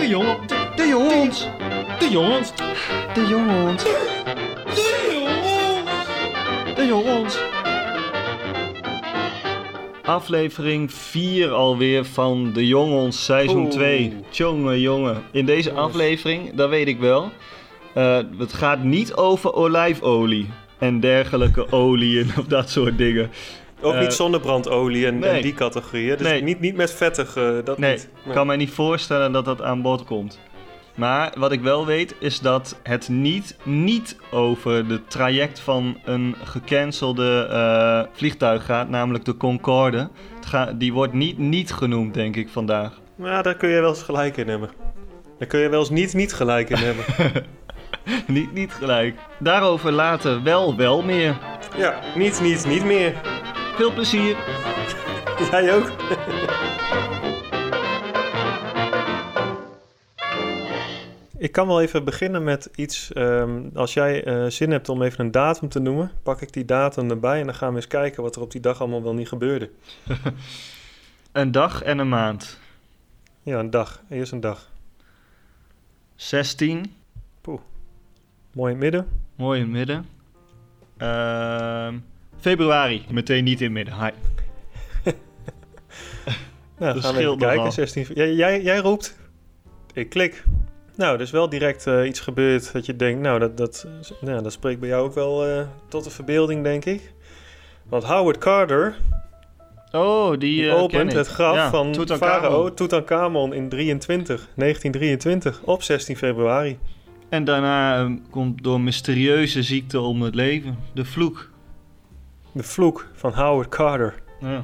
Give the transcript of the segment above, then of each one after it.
De jongen. De, jongens. De jongens. De jongens. De jongens. De jongens. Aflevering 4 alweer van De Jongens seizoen Oeh. 2. Tjonge jongen. In deze Jongens. aflevering, dat weet ik wel. eh, het gaat niet over olijfolie en dergelijke oliën of dat soort dingen. Ook Eh, niet zonnebrandolie en, en die categorieën. Dus Nee. niet, niet met vettig, eh, dat Nee, niet. ik kan mij niet voorstellen dat dat aan bod komt. Maar wat ik wel weet is dat het niet, niet over de traject van een gecancelde eh, vliegtuig gaat, namelijk de Concorde. Ga- die wordt niet niet genoemd, denk ik, vandaag. Ja, daar kun je wel eens gelijk in hebben. Daar kun je wel eens niet niet gelijk in hebben. niet, niet gelijk. Daarover later wel, wel meer. ja, niet, niet, niet meer. Veel plezier. Jij ook? Ik kan wel even beginnen met iets. ehm, als jij eh, zin hebt om even een datum te noemen, pak ik die datum erbij en dan gaan we eens kijken wat er op die dag allemaal wel niet gebeurde. Een dag en een maand. Ja, een dag. Eerst een dag. 16, Mooi in het midden. mooi in het midden. Ehm, februari, meteen niet in midden. Hi. Nou, Dat gaan we even kijken. nogal. 16, jij, jij, jij roept. Ik klik. Nou, er is wel direct eh, iets gebeurd dat je denkt, nou, dat, dat, nou, dat spreekt bij jou ook wel eh, tot de verbeelding, denk ik. Want Howard Carter Oh, die, die eh, opent het graf Ja, van Tutankhamon. farao Tutankhamon in 23, 1923, op 16 februari. En daarna komt door mysterieuze ziekte om het leven. De vloek. De vloek van Howard Carter. Ja.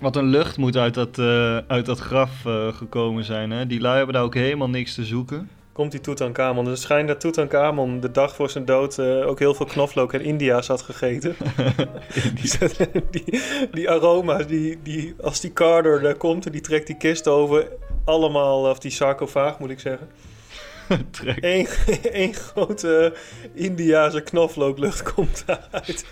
Wat een lucht moet uit dat, eh, uit dat graf eh, gekomen zijn. Hè? Die lui hebben daar ook helemaal niks te zoeken. Komt die Tutankhamon. Dus het schijnt dat Tutankhamon de dag voor zijn dood eh, ook heel veel knoflook en India's had gegeten. die, die aroma's, die, die, als die Carter daar komt en die trekt die kist over, allemaal, of die sarcofaag moet ik zeggen, Trek. één grote Indiase knoflooklucht komt daaruit.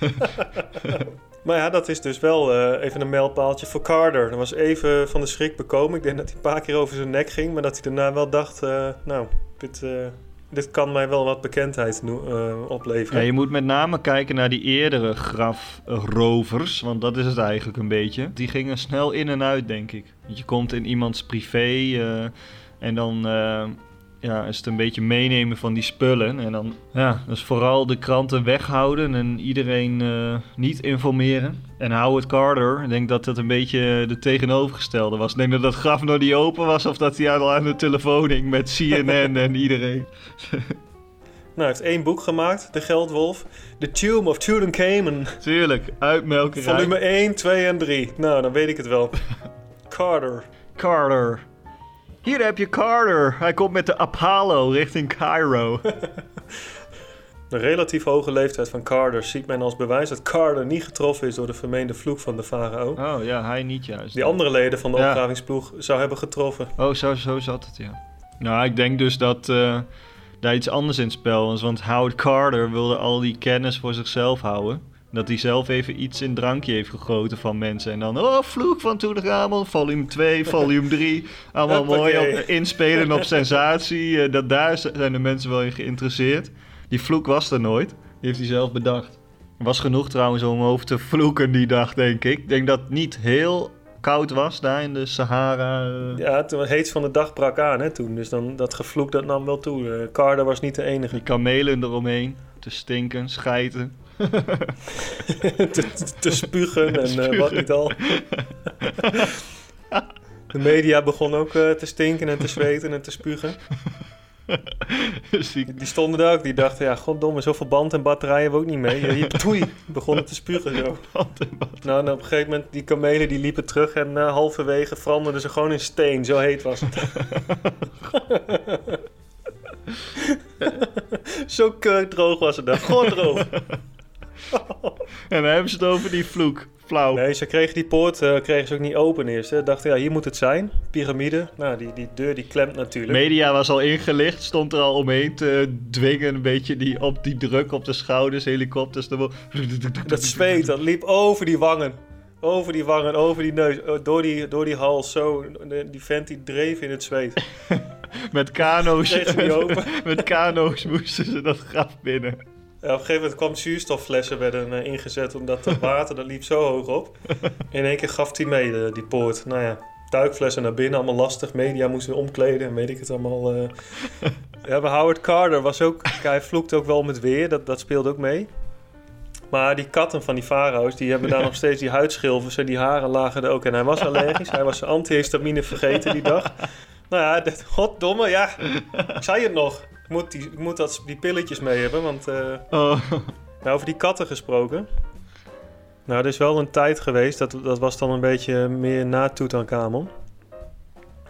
maar ja, dat is dus wel eh, even een mijlpaaltje voor Carter. Dat was even van de schrik bekomen. Ik denk dat hij een paar keer over zijn nek ging, maar dat hij daarna wel dacht, eh, nou, dit, eh, dit kan mij wel wat bekendheid opleveren. Ja, je moet met name kijken naar die eerdere grafrovers, want dat is het eigenlijk een beetje. Die gingen snel in en uit, denk ik. Want je komt in iemands privé en dan ja, is het een beetje meenemen van die spullen. En dan, ja, dus vooral de kranten weghouden en iedereen eh, niet informeren. En Howard Carter, ik denk dat dat een beetje de tegenovergestelde was. Ik denk dat dat graf nog niet open was of dat hij al aan de telefoon hing met CNN en iedereen. Nou, hij heeft één boek gemaakt, De Geldwolf. The Tomb of Tutankhamun. Tuurlijk, uitmelkerij. Volume 1, 2 en 3. Nou, dan weet ik het wel. Carter. Carter. Hier heb je Carter. Hij komt met de Apollo richting Cairo. De relatief hoge leeftijd van Carter ziet men als bewijs dat Carter niet getroffen is door de vermeende vloek van de farao. Oh ja, hij niet juist. Die andere leden van de Ja. opgravingsploeg zou hebben getroffen. Oh, zo, zo zat het, ja. Nou, ik denk dus dat eh, daar iets anders in het spel was. Want Howard Carter wilde al die kennis voor zichzelf houden. Dat hij zelf even iets in drankje heeft gegoten van mensen. En dan, oh, vloek van Tutankhamon, volume 2, volume 3. Allemaal mooi op, inspelen op sensatie. Eh, dat, daar zijn de mensen wel in geïnteresseerd. Die vloek was er nooit. Die heeft hij zelf bedacht. Was genoeg trouwens om over te vloeken die dag, denk ik. Ik denk dat het niet heel koud was daar in de Sahara. eh. Ja, toen het heet van de dag brak aan hè, toen. Dus dan, dat gevloek dat nam wel toe. Carter was niet de enige. Die kamelen eromheen. Te stinken, schijten. te, spugen en eh, wat niet al. De media begon ook eh, te stinken en te zweten en te spugen. Die- stonden daar ook, die dachten, ja, goddomme, zoveel band en batterijen hebben we ook niet mee. Je, je toei, begonnen te spugen zo. Nou, en op een gegeven moment, die kamelen die liepen terug en eh, halverwege veranderden ze gewoon in steen. Zo heet was het. zo droog was het dan, gewoon droog. En dan hebben ze het over die vloek. Flauw. Nee, ze kregen die poort eh, kregen ze ook niet open eerst. Hè. Dachten, ja, hier moet het zijn. Piramide. Nou, die, die deur die klemt natuurlijk. Media was al ingelicht, stond er al omheen te dwingen. Een beetje die, op die druk op de schouders, helikopters. erbo- Dat zweet, dat liep over die wangen. Over die wangen, over die neus, eh, door die, door die hals. Zo, De- die vent die dreef in het zweet. met kano's. Open. met kano's moesten ze dat graf binnen. Ja, op een gegeven moment kwam zuurstofflessen werden eh, ingezet omdat het water dat liep zo hoog op. In één keer gaf hij mee, de- die poort. Nou ja, duikflessen naar binnen, allemaal lastig. Media moesten omkleden en weet ik het allemaal. eh. Ja, maar Howard Carter was ook, hij vloekt ook wel met weer, dat, dat speelde ook mee. Maar die katten van die farao's, die hebben daar nog steeds die huidschilvers en die haren lagen er ook. En hij was allergisch, hij was zijn antihistamine vergeten die dag. Nou ja, dat, goddomme, ja, ik zei het nog. Ik moet, die, ik moet dat, die pilletjes mee hebben, want... eh, Oh. nou, over die katten gesproken. Nou, er is wel een tijd geweest, dat, dat was dan een beetje meer na Tutankhamon.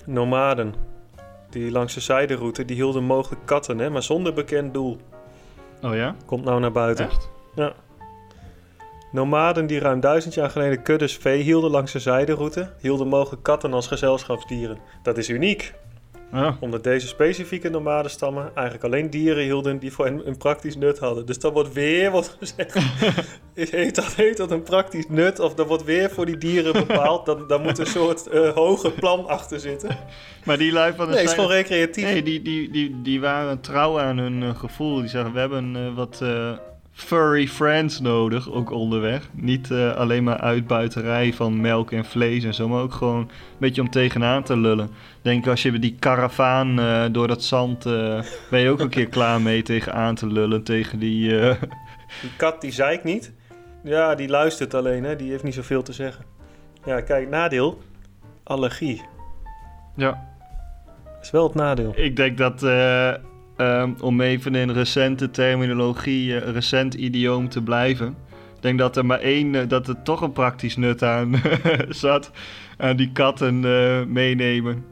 Nomaden, die langs de zijderoute, die hielden mogelijk katten, hè, maar zonder bekend doel. oh ja? Komt nou naar buiten. Echt? Nomaden die ruim duizend jaar geleden kuddes vee hielden langs de zijderoute, hielden mogelijk katten als gezelschapsdieren. Dat is uniek, Ja. omdat deze specifieke nomadenstammen eigenlijk alleen dieren hielden die voor hen een praktisch nut hadden. Dus dat wordt weer wat gezegd. Heeft, dat, heeft dat een praktisch nut? Of dat wordt weer voor die dieren bepaald? Dan, dan moet een soort eh hoger plan achter zitten. Maar die lui van de Nee, is gewoon recreatief. Nee, die, die, die, die waren trouw aan hun eh, gevoel. Die zeggen, we hebben eh, wat furry friends nodig, ook onderweg. Niet eh, alleen maar uitbuiterij van melk en vlees en zo, maar ook gewoon een beetje om tegenaan te lullen. Denk als je die karavaan eh, door dat zand, eh, ben je ook een keer klaar mee tegen aan te lullen, tegen die... eh, Die kat die zeikt niet. Ja, die luistert alleen, hè? die heeft niet zoveel te zeggen. Ja, kijk, nadeel: allergie. ja. Dat is wel het nadeel. Ik denk dat, eh, ehm, om even in recente terminologie, eh, recent idioom te blijven. Ik denk dat er maar één, eh, dat er toch een praktisch nut aan zat. Aan die katten eh, meenemen.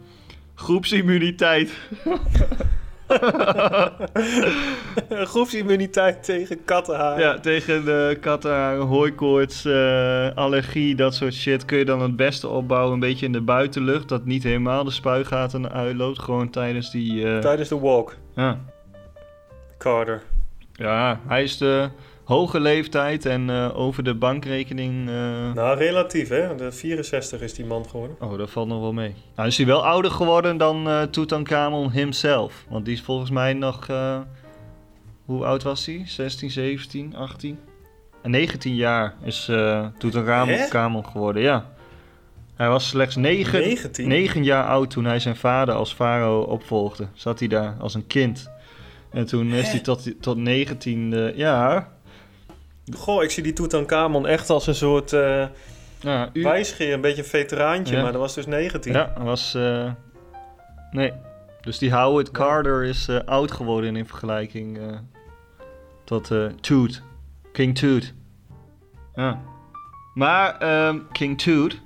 Groepsimmuniteit. Groepsimmuniteit tegen kattenhaar. Ja, tegen de kattenhaar, hooikoorts, eh, allergie, dat soort shit kun je dan het beste opbouwen. Een beetje in de buitenlucht, dat niet helemaal de spuigaten uitloopt. Gewoon tijdens die... eh, Tijdens de walk, ja. Carter. Ja, hij is de hoge leeftijd en eh, over de bankrekening. eh, Nou, relatief, hè? De 64 is die man geworden. Oh, dat valt nog wel mee. Nou is hij wel ouder geworden dan eh Tutankhamon himself. Want die is volgens mij nog... hoe oud was hij? 16, 17, 18? En 19 jaar is Hè? Tutankhamon geworden, ja. Hij was slechts 9, 19? 9 jaar oud toen hij zijn vader als farao opvolgde. Zat hij daar als een kind. En toen is hij tot, tot 19... eh, ja, Goh, ik zie die Tutankhamon echt als een soort eh ja u- wijsgeer, een beetje een veteraantje, Ja. maar dat was dus 19. Ja, hij was. eh, nee. Dus die Howard Carter is eh, oud geworden in vergelijking eh, tot eh Toot. King Toot. Ja. Maar ehm, King Toot,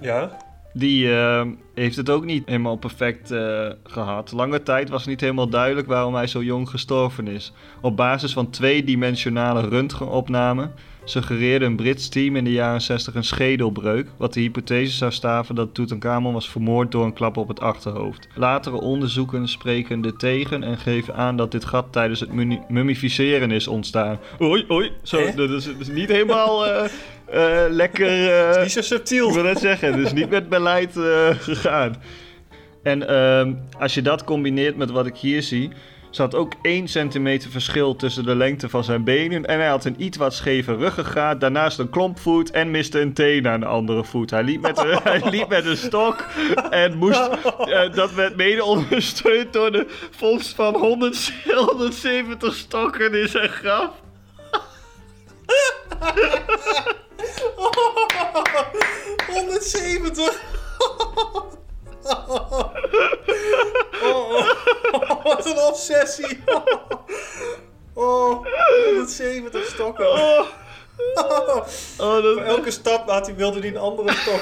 Ja? Die ehm, heeft het ook niet helemaal perfect eh, gehad. Lange tijd was niet helemaal duidelijk waarom hij zo jong gestorven is. Op basis van tweedimensionale röntgenopnamen suggereerde een Brits team in de jaren 60 een schedelbreuk, wat de hypothese zou staven dat Tutankhamon was vermoord door een klap op het achterhoofd. Latere onderzoeken spreken er tegen en geven aan dat dit gat tijdens het mummi- mummificeren is ontstaan. Oei, oei, zo, Hè? dat is, dat is niet helemaal eh, eh, lekker... eh, Niet zo subtiel. ik wil net zeggen, het is niet met beleid eh, gegaan. En ehm, als je dat combineert met wat ik hier zie, zat ook 1 centimeter verschil tussen de lengte van zijn benen. En hij had een iets wat scheve ruggengraat, daarnaast een klompvoet en miste een teen aan de andere voet. Hij liep met een, hij liep met een stok en moest, dat werd mede ondersteund door de vondst van 100 170 stokken in zijn graf. 170! Oh, oh, wat een obsessie! Oh, 170 stokken. Oh, oh, Voor elke stap had hij, wilde hij een andere stok.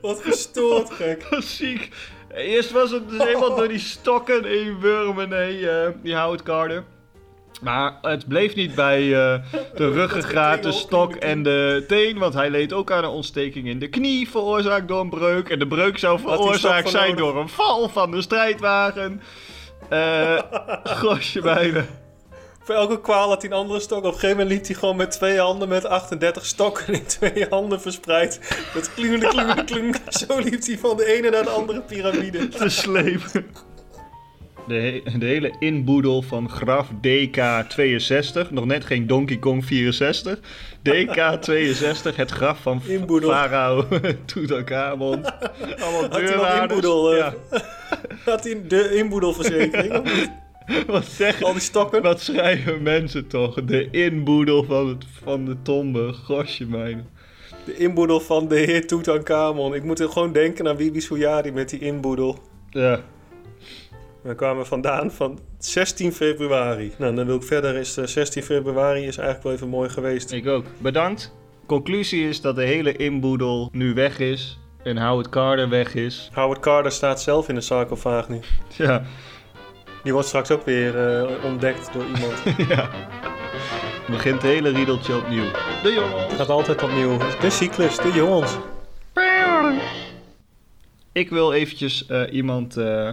Wat gestoord gek. Ziek. Eerst was het dus helemaal door die stokken heen wurmen, nee, eh, die Carter. Maar het bleef niet bij eh, de ruggengraat, de stok en de teen, want hij leed ook aan een ontsteking in de knie, veroorzaakt door een breuk. En de breuk zou veroorzaakt zijn door een val van de strijdwagen. Eh gosje bijna. Voor elke kwaal had hij een andere stok. Op een gegeven moment liep hij gewoon met twee handen met 38 stokken in twee handen verspreid. Met klungende, klungende, klung. Zo liep hij van de ene naar de andere piramide. te slepen. De, he- de hele inboedel van graf DK62. Nog net geen Donkey Kong 64. DK62, het graf van farao Tutankhamon. Allemaal deurwaarders. inboedel? Ja. Had hij de inboedelverzekering? of niet? Wat zeggen Al die stokken. Wat schrijven mensen toch? De inboedel van, het, van de tombe. Gosje mijn. De inboedel van de heer Tutankhamon. Ik moet er gewoon denken aan Bibi Suyari met die inboedel. Ja. We kwamen vandaan van 16 februari. Nou, dan wil ik verder. Is de 16 februari is eigenlijk wel even mooi geweest. Ik ook. Bedankt. Conclusie is dat de hele inboedel nu weg is. En Howard Carter weg is. Howard Carter staat zelf in de sarcofaag nu. Ja. Die wordt straks ook weer eh, ontdekt door iemand. ja. Begint het hele riedeltje opnieuw. De jongen. Het gaat altijd opnieuw. De cyclus, de jongens. Ik wil eventjes eh, iemand eh,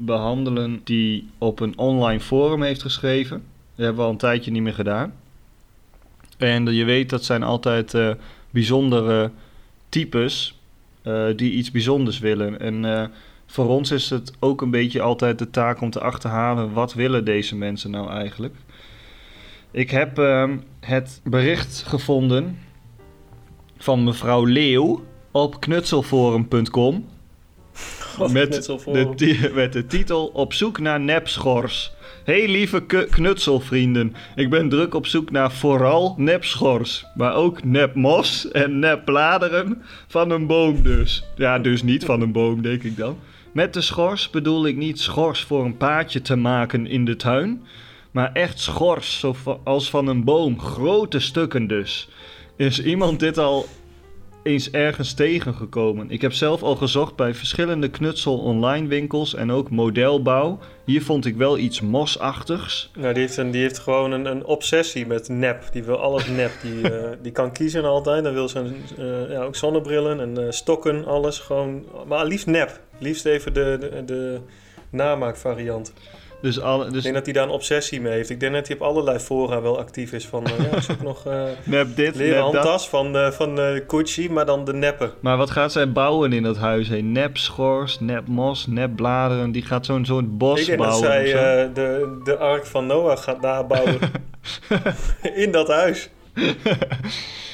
behandelen die op een online forum heeft geschreven. Dat hebben we al een tijdje niet meer gedaan. En je weet, dat zijn altijd eh, bijzondere types eh, die iets bijzonders willen. En eh, voor ons is het ook een beetje altijd de taak om te achterhalen... wat willen deze mensen nou eigenlijk? Ik heb ehm, het bericht gevonden van mevrouw Leeuw op knutselforum.com. Met de, met de titel Op zoek naar nepschors. Hey lieve knutselvrienden, ik ben druk op zoek naar vooral nepschors. Maar ook nepmos en nepbladeren van een boom dus. Ja, dus niet van een boom, denk ik dan. Met de schors bedoel ik niet schors voor een paadje te maken in de tuin. Maar echt schors, zoals van een boom. Grote stukken dus. Is iemand dit al eens ergens tegengekomen. Ik heb zelf al gezocht bij verschillende knutsel online winkels en ook modelbouw. Hier vond ik wel iets mosachtigs. Nou, die heeft, een, die heeft gewoon een, een obsessie met nep. Die wil alles nep. Die, eh, die kan kiezen altijd. Dan wil ze een, eh, ja, ook zonnebrillen en eh, stokken, alles. Gewoon, maar liefst nep. Liefst even de, de, de namaakvariant. Dus, alle, Ik dus denk dat hij daar een obsessie mee heeft. Ik denk dat hij op allerlei fora wel actief is. Van, ja, ik zoek nog eh nep dit, leren handtas van, eh van Gucci, maar dan de neppe. Maar wat gaat zij bouwen in dat huis heen? Nep schors, nep mos, nep bladeren. Die gaat zo'n soort bos ik denk dat bouwen. zij de, de ark van Noah gaat nabouwen. In dat huis.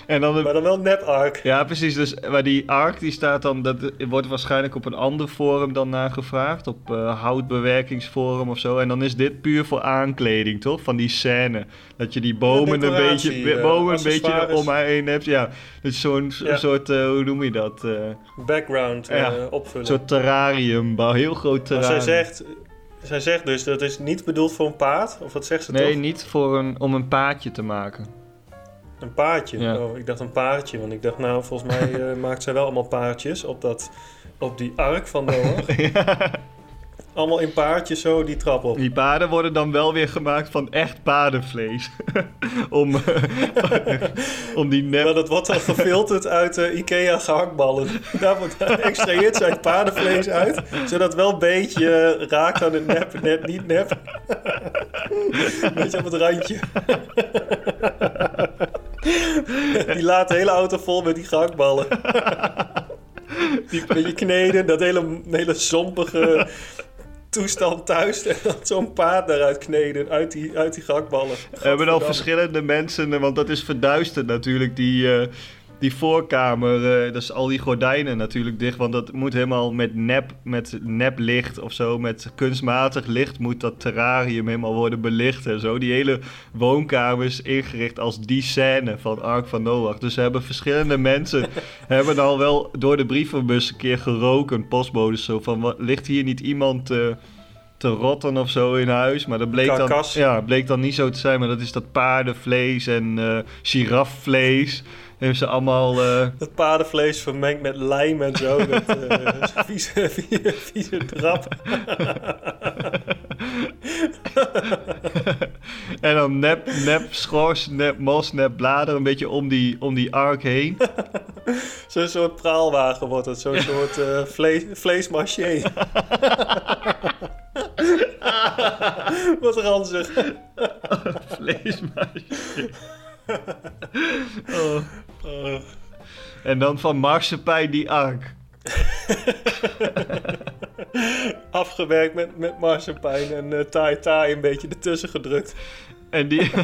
En dan Maar dan wel nep-ark. Ja, precies. Dus, maar die ark die staat dan, dat wordt waarschijnlijk op een ander forum dan nagevraagd. Op eh, houtbewerkingsforum of zo. En dan is dit puur voor aankleding, toch? Van die scène. Dat je die bomen een beetje, eh, bomen een beetje om haar heen hebt. Ja, dus zo'n Ja. soort, eh, hoe noem je dat? Background Ja. opvullen. Een soort terrariumbouw, heel groot terrarium. zij zegt, zij zegt dus dat is niet bedoeld voor een paard. Of wat zegt ze Nee, toch? niet voor een, om een paadje te maken. Een paardje. Ja. Oh, ik dacht een paardje. Want ik dacht, nou, volgens mij eh, maakt zij wel allemaal paardjes op, dat, op die ark van Noah. Allemaal in paardjes zo die trap op. Die paarden worden dan wel weer gemaakt van echt paardenvlees. om, om die nep... Maar dat wordt dan gefilterd uit eh, Ikea gehaktballen. Daar wordt extraheert zij het paardenvlees uit. Zodat wel een beetje eh, raakt aan het nep, net niet nep. Een beetje op het randje. Die laat de hele auto vol met die gehaktballen. Die Beetje kneden, dat hele, hele zompige toestand thuis. En dan zo'n paard daaruit kneden, uit die, uit die gehaktballen. We hebben al verschillende mensen, want dat is verduisterd natuurlijk, die, eh, die voorkamer. eh dus al die gordijnen natuurlijk dicht, want dat moet helemaal met nep, met neplicht of zo, met kunstmatig licht moet dat terrarium helemaal worden belicht en zo. Die hele woonkamer is ingericht als die scène van Ark van Noach. Dus hebben verschillende mensen hebben al wel door de brievenbus een keer geroken, postbodes zo van, wat, ligt hier niet iemand... eh, te rotten of zo in huis. Maar dat bleek dan, ja, bleek dan niet zo te zijn. Maar dat is dat paardenvlees en eh giraffevlees. Hebben ze allemaal... eh, Dat paardenvlees vermengd met lijm en zo. Dat eh, vieze, vieze, vieze drap. en dan nep, nep schors, nep mos, nep bladeren. Een beetje om die, om die ark heen. Zo'n soort praalwagen wordt het. Zo'n soort eh vlees, vleesmarché. Wat ranzig. Vleesmuisje. Oh. Oh. En dan van marsepein die ark. Afgewerkt met, met marsepein en uh, taai taai een beetje ertussen gedrukt. En die...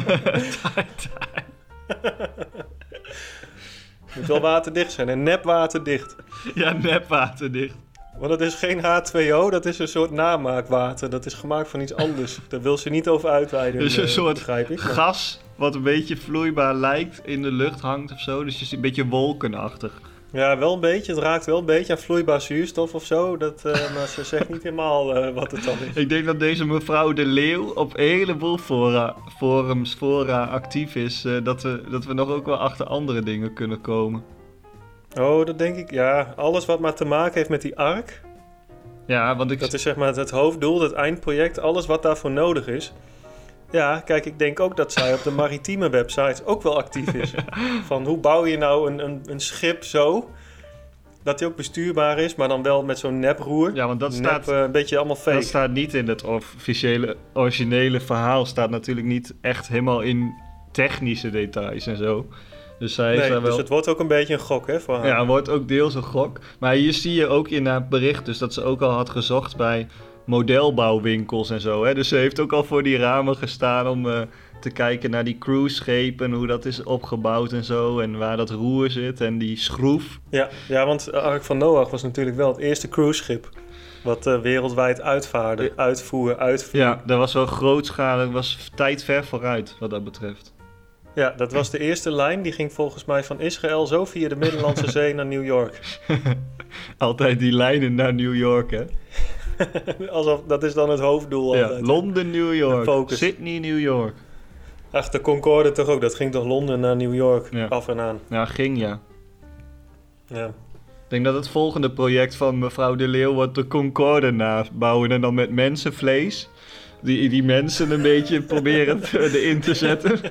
Moet wel waterdicht zijn en nep waterdicht. ja, nep waterdicht. Want dat is geen H2O, dat is een soort namaakwater. Dat is gemaakt van iets anders. Daar wil ze niet over uitweiden. Dus een eh, soort ik. gas wat een beetje vloeibaar lijkt in de lucht hangt of zo. Dus je ziet een beetje wolkenachtig. Ja, wel een beetje. Het raakt wel een beetje aan vloeibaar zuurstof of zo. Dat, eh, maar ze zegt niet helemaal eh, wat het dan is. Ik denk dat deze mevrouw de Leeuw op een heleboel fora, forums, fora actief is. eh, dat, we, dat we nog ook wel achter andere dingen kunnen komen. Oh, dat denk ik. Ja, alles wat maar te maken heeft met die ark. Ja, want ik... Dat is zeg maar het hoofddoel, het eindproject. Alles wat daarvoor nodig is. Ja, kijk, ik denk ook dat zij op de maritieme websites ook wel actief is. Van hoe bouw je nou een, een, een schip zo... dat hij ook bestuurbaar is, maar dan wel met zo'n neproer. Ja, want dat Nep, staat, eh, een beetje allemaal fake. dat staat niet in het officiële, originele verhaal. Staat natuurlijk niet echt helemaal in technische details en zo. Dus zij nee, wel... Dus het wordt ook een beetje een gok, hè, voor haar. Ja, wordt ook deels een gok. Maar hier zie je ook in haar bericht dus dat ze ook al had gezocht bij modelbouwwinkels en zo. Hè? Dus ze heeft ook al voor die ramen gestaan om eh, te kijken naar die cruiseschepen, hoe dat is opgebouwd en zo. En waar dat roer zit en die schroef. Ja, ja, want de Ark van Noach was natuurlijk wel het eerste cruiseschip... wat eh, wereldwijd uitvaarde, uitvoer, uitvoer. Ja, dat was wel grootschalig, was tijd ver vooruit wat dat betreft. Ja, dat was de eerste lijn. Die ging volgens mij van Israël zo via de Middellandse Zee naar New York. Altijd die lijnen naar New York, hè? Alsof, dat is dan het hoofddoel Ja, altijd. Londen, New York. focus. Sydney, New York. Ach, de Concorde toch ook. Dat ging toch Londen naar New York, Ja. af en aan. Ja, ging ja. Ja. Ik denk dat het volgende project van mevrouw De Leeuw wordt de Concorde nabouwen. En dan met mensenvlees. Die, die mensen een beetje proberen erin te zetten.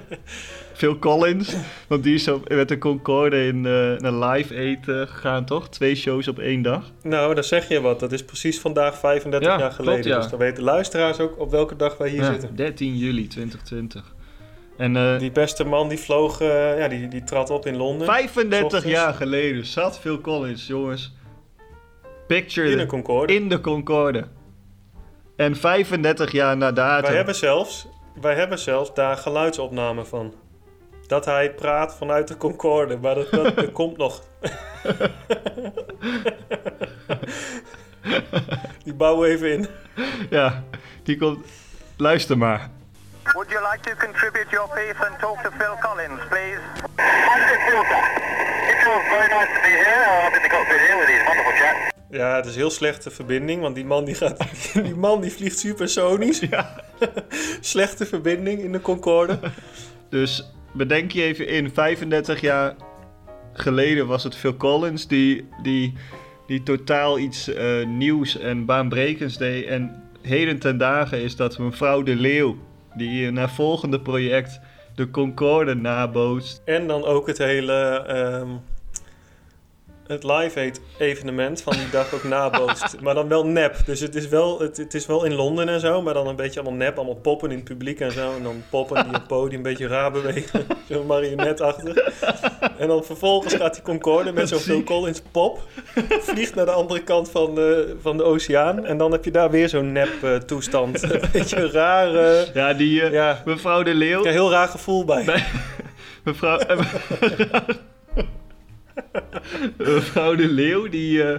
Phil Collins. Want die is op, met de Concorde in eh naar Live eh, gegaan, toch? Twee shows op één dag. Nou, dan zeg je wat. Dat is precies vandaag 35 Ja, jaar geleden. klopt, ja. Dus dan weten luisteraars ook op welke dag wij hier Ja, zitten. 13 juli 2020. En eh, Die beste man die vloog, eh, ja, die, die trad op in Londen. 35 ochtends. jaar geleden zat Phil Collins, jongens. Picture In een Concorde. in de Concorde. En 35 jaar na datum. Wij hebben, zelfs, wij hebben zelfs daar geluidsopnamen van. Dat hij praat vanuit de Concorde, maar dat, dat, dat komt nog. Die bouwen we even in. Ja, die komt. Luister maar. Would you like to contribute your piece and talk to Phil Collins, please? It feels very nice to be here. Up in the cockpit here with these wonderful chaps. Ja, het is heel slechte verbinding, want die man die, gaat, die, man die vliegt supersonisch. Ja. Slechte verbinding in de Concorde. Dus bedenk je even in, 35 jaar geleden was het Phil Collins die, die, die totaal iets eh, nieuws en baanbrekends deed. En heden ten dagen is dat mevrouw De Leeuw, die in haar volgende project de Concorde nabootst. En dan ook het hele ehm, het Live Aid evenement van die dag ook nabootst. maar dan wel nep. Dus het is wel, het, het is wel in Londen en zo, maar dan een beetje allemaal nep. Allemaal poppen in het publiek en zo. En dan poppen die op het podium een beetje raar bewegen. Zo'n marionetachtig. En dan vervolgens gaat die Concorde met zo'n Phil Collins pop. Vliegt naar de andere kant van de, van de oceaan. En dan heb je daar weer zo'n nep eh, toestand. een beetje raar. eh, Ja, die eh, ja, mevrouw De Leeuw. ik heb een heel raar gevoel bij. Mevrouw, mevrouw de Leeuw, die, eh,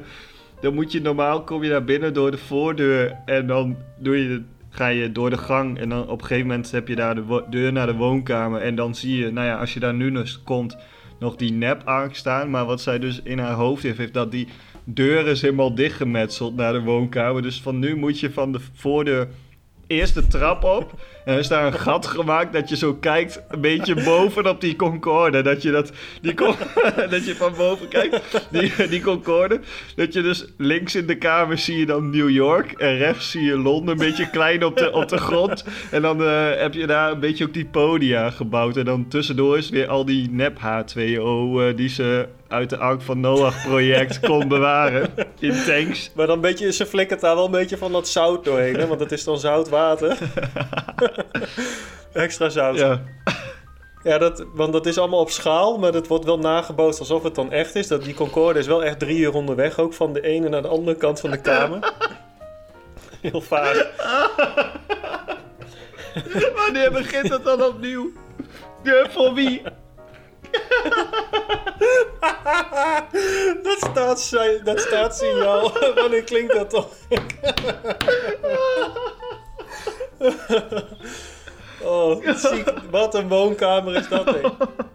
dan moet je normaal kom je naar binnen door de voordeur en dan doe je, ga je door de gang en dan op een gegeven moment heb je daar de deur naar de woonkamer en dan zie je, nou ja, als je daar nu nog komt, nog die nep-ark staan. Maar wat zij dus in haar hoofd heeft, heeft dat die deur is helemaal dichtgemetseld naar de woonkamer. Dus van nu moet je van de voordeur eerst de trap op Er is daar een gat gemaakt dat je zo kijkt, een beetje bovenop die Concorde. Dat je, dat, die con- dat je van boven kijkt, die, die Concorde. Dat je dus links in de kamer zie je dan New York. En rechts zie je Londen, een beetje klein op de, op de grond. En dan eh, heb je daar een beetje ook die podia gebouwd. En dan tussendoor is weer al die nep H2O eh, die ze uit de Ark van Noach project kon bewaren. In tanks. Maar dan beetje, ze flikkert daar wel een beetje van dat zout doorheen, hè? want het is dan zout water. Extra zout. Ja. Ja. dat, want dat is allemaal op schaal, maar dat wordt wel nagebootst alsof het dan echt is. Dat, die Concorde is wel echt drie uur onderweg, ook van de ene naar de andere kant van de kamer. Heel vaag. Wanneer begint het dan opnieuw? Voor wie? Dat staat, dat staat signaal. Wanneer klinkt dat toch? oh, ziek. Wat een woonkamer is dat, hè?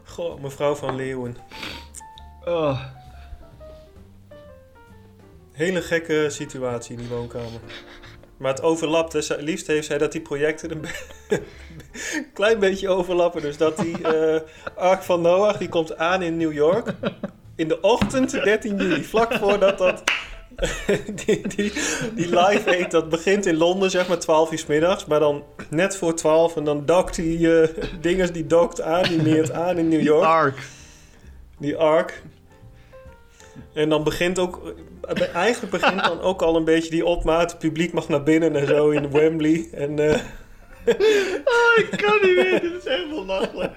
Goh, mevrouw van Leeuwen. Oh. Hele gekke situatie in die woonkamer. Maar het overlapt. Zij- Liefst heeft zij dat die projecten een be- klein beetje overlappen. Dus dat die eh Ark van Noach, die komt aan in New York. In de ochtend, 13 juli. Vlak voordat dat... die, die, die live aid, dat begint in Londen, zeg maar 12 uur 's middags. Maar dan net voor 12 en dan dokt die eh dinges, die dokt aan, die meert aan in New York. Ark. Die arc. En dan begint ook... Eigenlijk begint dan ook al een beetje die opmaat. Het publiek mag naar binnen en zo in Wembley. En Oh, ik kan niet meer. Dit is echt belachelijk.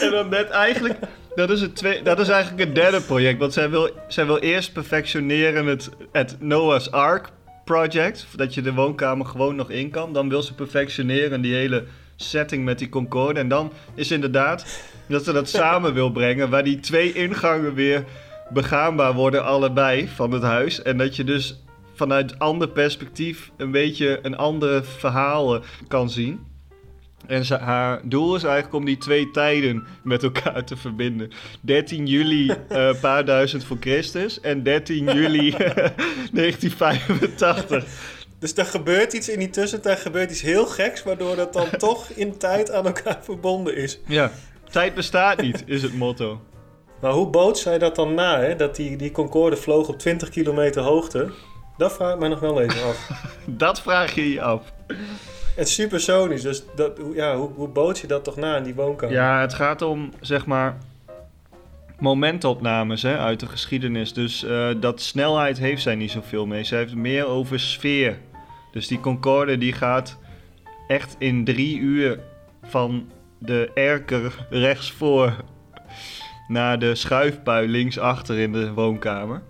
En dan net eigenlijk... Dat is, het twee, dat is eigenlijk het derde project. Want zij wil, zij wil eerst perfectioneren het, het Noah's Ark project. Dat je de woonkamer gewoon nog in kan. Dan wil ze perfectioneren die hele setting met die Concorde. En dan is inderdaad dat ze dat samen wil brengen. Waar die twee ingangen weer begaanbaar worden allebei van het huis. En dat je dus vanuit ander perspectief een beetje een andere verhaal eh, kan zien. En ze- haar doel is eigenlijk om die twee tijden met elkaar te verbinden. 13 juli eh, een paar duizend voor Christus en 13 juli 1985. dus er gebeurt iets in die tussentijd. gebeurt iets heel geks. Waardoor dat dan toch in tijd aan elkaar verbonden is. Ja, tijd bestaat niet, is het motto. Maar hoe bood zij dat dan na? Hè? Dat die, die Concorde vloog op 20 kilometer hoogte. Dat vraag ik mij nog wel even af. Dat vraag je je af. Het is supersonisch. Dus dat, hoe- ja, hoe, hoe bood je dat toch na in die woonkamer? Ja, het gaat om, zeg maar, momentopnames hè, uit de geschiedenis. Dus eh, dat snelheid heeft zij niet zoveel mee. Zij heeft meer over sfeer. Dus die Concorde die gaat echt in drie uur van de erker rechtsvoor naar de schuifpui linksachter in de woonkamer.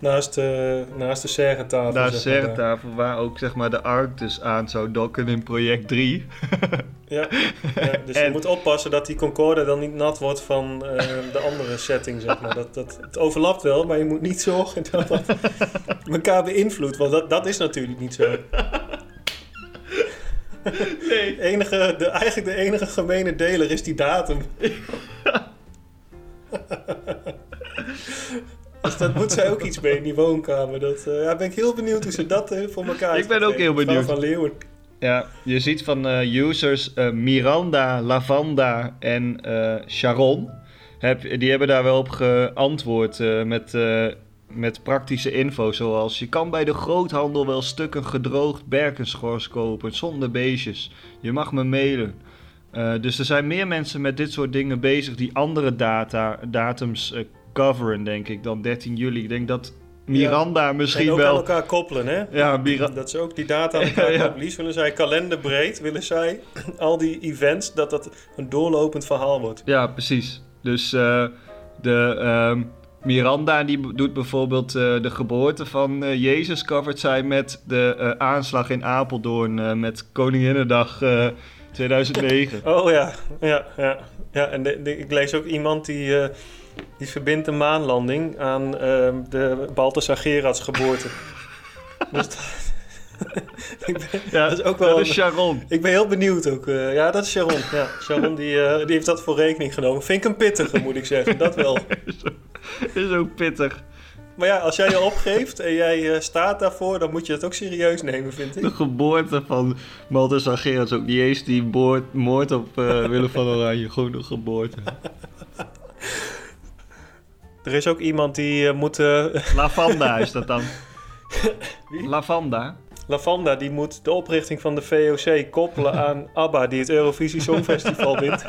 Naast, de naast de serretafel. Is de zeg maar, serretafel waar ook zeg maar, de ark dus aan zou dokken in project 3. Ja, ja, dus je moet oppassen dat die Concorde dan niet nat wordt van eh, de andere setting, zeg maar. Dat, dat, het overlapt wel, maar je moet niet zorgen dat dat elkaar beïnvloedt. Want dat, dat is natuurlijk niet zo. Nee. Enige, de, eigenlijk de enige gemene deler is die datum. dus dat moet zij ook iets mee in die woonkamer. Dat, eh, ja, ben ik heel benieuwd hoe ze dat eh, voor elkaar Ik ben ook heel benieuwd. Van Leeuwen. Ja, je ziet van eh, users Miranda, Lavanda en eh, Sharon. Heb, die hebben daar wel op geantwoord eh, met, eh, met praktische info. Zoals je kan bij de groothandel wel stukken gedroogd berkenschors kopen zonder beestjes. Je mag me mailen. Eh, dus er zijn meer mensen met dit soort dingen bezig die andere data, datums eh, coveren, denk ik, dan 13 juli. Ik denk dat Miranda En misschien ook aan wel. elkaar koppelen, hè? Ja, Mira- Dat ze ook die data aan elkaar Ja, ja. willen zij kalenderbreed, willen zij al die events, dat dat een doorlopend verhaal wordt. Ja, precies. Dus eh, de ehm, Miranda die doet bijvoorbeeld de geboorte van Jezus covert zij met de aanslag in Apeldoorn met Koninginnedag 2009. Oh ja, ja, ja. ja en de, de- ik lees ook iemand die, eh, die verbindt de maanlanding aan ehm, de Balthasar Gerards geboorte. dus dat, ik, ben, ja, dat is ook wel dat een- is Sharon. ik ben heel benieuwd ook. eh, ja, dat is Sharon. Ja, Sharon die, eh, die heeft dat voor rekening genomen. Vind ik een pittige, moet ik zeggen. Dat wel. is ook pittig. Maar ja, als jij je opgeeft en jij eh, staat daarvoor, dan moet je het ook serieus nemen, vind De ik. geboorte van Balthasar Gerards ook niet eens die moord, moord op eh, Willem van Oranje. Gewoon de geboorte. Er is ook iemand die eh, moet... Lavanda is dat dan. Lavanda? Lavanda, die moet de oprichting van de VOC koppelen aan ABBA, die het Eurovisie Songfestival wint.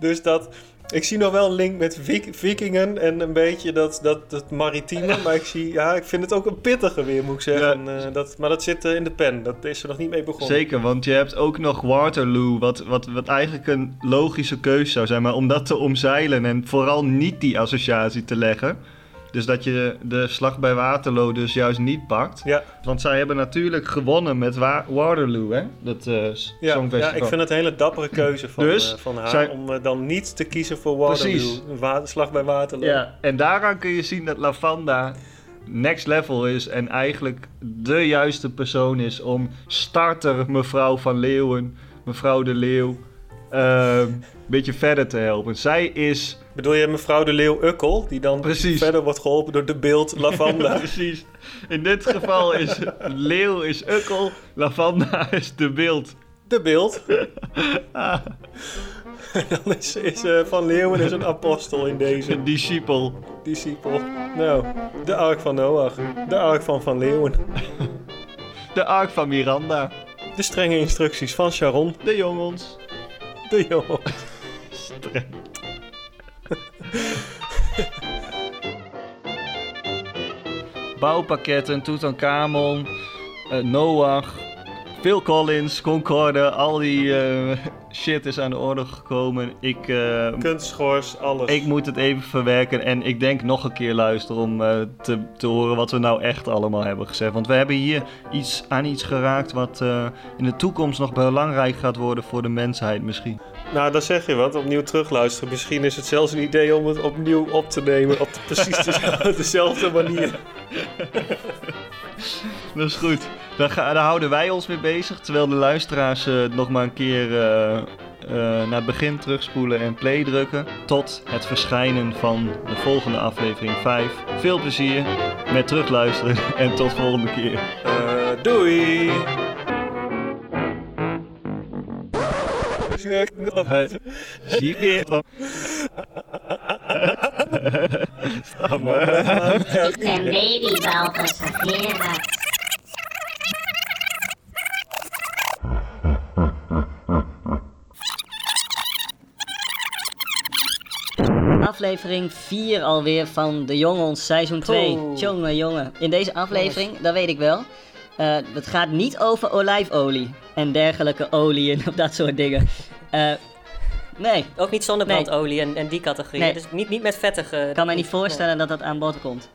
dus dat... Ik zie nog wel een link met vik- vikingen en een beetje dat, dat, dat maritieme. Maar ik, zie, ja, ik vind het ook een pittige weer, moet ik zeggen. Eh, dat, maar dat zit eh, in de pen. Dat is er nog niet mee begonnen. Zeker, want je hebt ook nog Waterloo, wat, wat, wat eigenlijk een logische keuze zou zijn. Maar om dat te omzeilen en vooral niet die associatie te leggen. Dus dat je de slag bij Waterloo dus juist niet pakt. Ja, Want zij hebben natuurlijk gewonnen met Wa- Waterloo, hè? Dat s- ja, songfestival. ja, ik vind het een hele dappere keuze van, Dus, eh, van haar. zij- Om eh, dan niet te kiezen voor Waterloo. Precies. Wa- slag bij Waterloo. Ja, en daaraan kun je zien dat Lavanda next level is en eigenlijk de juiste persoon is om starter mevrouw van Leeuwen, mevrouw de Leeuw, eh, een beetje verder te helpen. Zij is Bedoel je mevrouw de Leeuw Ukkel, die dan Precies. verder wordt geholpen door de beeld Lavanda? precies. In dit geval is Leeuw is Ukkel, Lavanda is de beeld. De beeld. dan is, is eh, Van Leeuwen is een apostel in deze Een discipel. discipel. Nou, de ark van Noach. De ark van Van Leeuwen. De ark van Miranda. De strenge instructies van Sharon. De jongens. De jongen. Streng. Bouwpakketten, Tutankhamon, eh, Noach, Phil Collins, Concorde, al die eh, shit is aan de orde gekomen. Ik, eh, Kunstschors, alles. ik moet het even verwerken en ik denk nog een keer luisteren om te, te horen wat we nou echt allemaal hebben gezegd. Want we hebben hier iets, aan iets geraakt wat in de toekomst nog belangrijk gaat worden voor de mensheid misschien. Nou, dan zeg je wat. Opnieuw terugluisteren. Misschien is het zelfs een idee om het opnieuw op te nemen. Op de- precies dezelfde, dezelfde manier. Dat is goed. Daar, ga- daar houden wij ons mee bezig. Terwijl de luisteraars eh, nog maar een keer eh, eh, naar het begin terugspoelen en play drukken. Tot het verschijnen van de volgende aflevering 5. Veel plezier met terugluisteren en tot volgende keer. Doei! Eh, Zie je weer. Ik ben baby Balthasar Gerard. Aflevering 4 alweer van De Jongens seizoen 2. Oeh. Jongen, jongen. In deze aflevering, dat weet ik wel. eh, het gaat niet over olijfolie en dergelijke oliën of dat soort dingen. Eh, nee, Ook niet zonnebrandolie en, en die categorie. Nee. Dus niet, niet met vettige... ik kan mij niet voorstellen dat dat aan bod komt.